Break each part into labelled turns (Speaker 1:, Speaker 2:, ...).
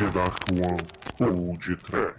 Speaker 1: The Dark One ou de Trash.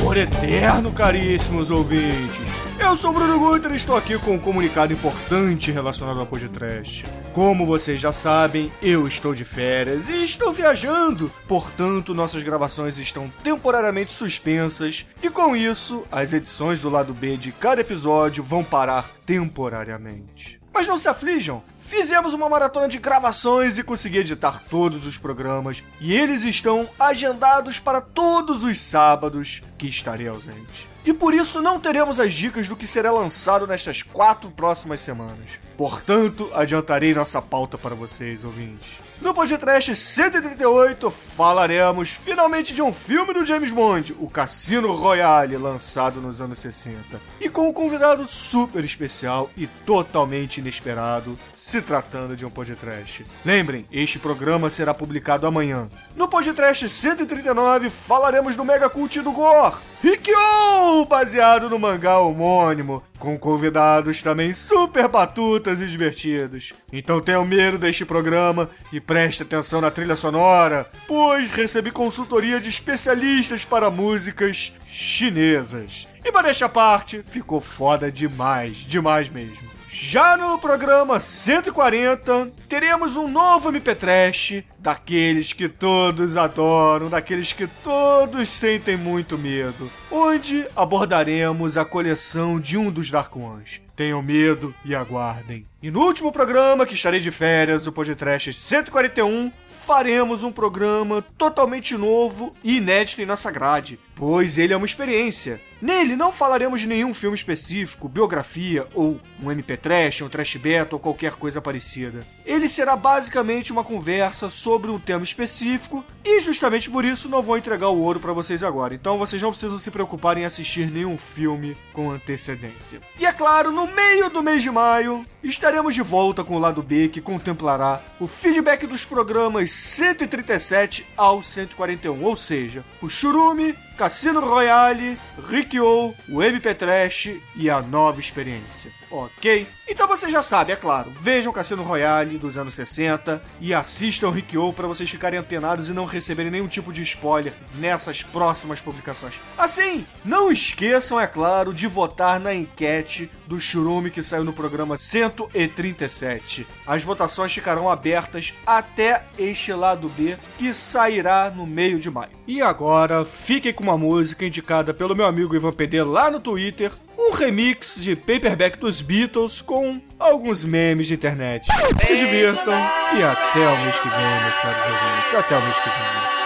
Speaker 2: Por eterno, caríssimos ouvintes. Eu sou o Bruno Guter e estou aqui com um comunicado importante relacionado ao podcast. Como vocês já sabem, eu estou de férias e estou viajando, portanto, nossas gravações estão temporariamente suspensas e com isso, as edições do lado B de cada episódio vão parar temporariamente. Mas não se aflijam, Fizemos uma maratona de gravações e consegui editar todos os programas, e eles estão agendados para todos os sábados que estarei ausente. E por isso não teremos as dicas do que será lançado nestas quatro próximas semanas. Portanto, adiantarei nossa pauta para vocês, ouvintes. No podcast 138 falaremos finalmente de um filme do James Bond, o Cassino Royale, lançado nos anos 60. E com um convidado super especial e totalmente inesperado, se tratando de um podcast. Lembrem, este programa será publicado amanhã. No podcast 139 falaremos do mega cult do Gore, Rikyo, baseado no mangá homônimo, com convidados também super batutas e divertidos. Então tenham medo deste programa e preste atenção na trilha sonora, pois recebi consultoria de especialistas para músicas chinesas. E para esta parte, ficou foda demais, demais mesmo. Já no programa 140, teremos um novo MP Trash, daqueles que todos adoram, daqueles que todos sentem muito medo, onde abordaremos a coleção de um dos Dark Ones. Tenham medo e aguardem. E no último programa, que estarei de férias, o Podcast 141, faremos um programa totalmente novo e inédito em nossa grade, pois ele é uma experiência. Nele não falaremos de nenhum filme específico, biografia ou um MP Trash, um Trash Beta ou qualquer coisa parecida. Ele será basicamente uma conversa sobre um tema específico e justamente por isso não vou entregar o ouro para vocês agora. Então vocês não precisam se preocupar em assistir nenhum filme com antecedência. E é claro, no meio do mês de maio estaremos de volta com o lado B que contemplará o feedback dos programas 137 ao 141, ou seja, o Churume, Cassino Royale, Rikyo, o MP Trash e a nova experiência. Ok? Então você já sabe, é claro. Vejam Cassino Royale dos anos 60 e assistam Rikyo para vocês ficarem antenados e não receberem nenhum tipo de spoiler nessas próximas publicações. Assim, não esqueçam, é claro, de votar na enquete do Churume que saiu no programa 137. As votações ficarão abertas até este lado B que sairá no meio de maio. E agora, fiquem com uma música indicada pelo meu amigo Ivan PD lá no Twitter, um remix de Paperback dos Beatles com alguns memes de internet. Se divirtam e até o mês que vem, meus caros ouvintes. Até o mês que vem.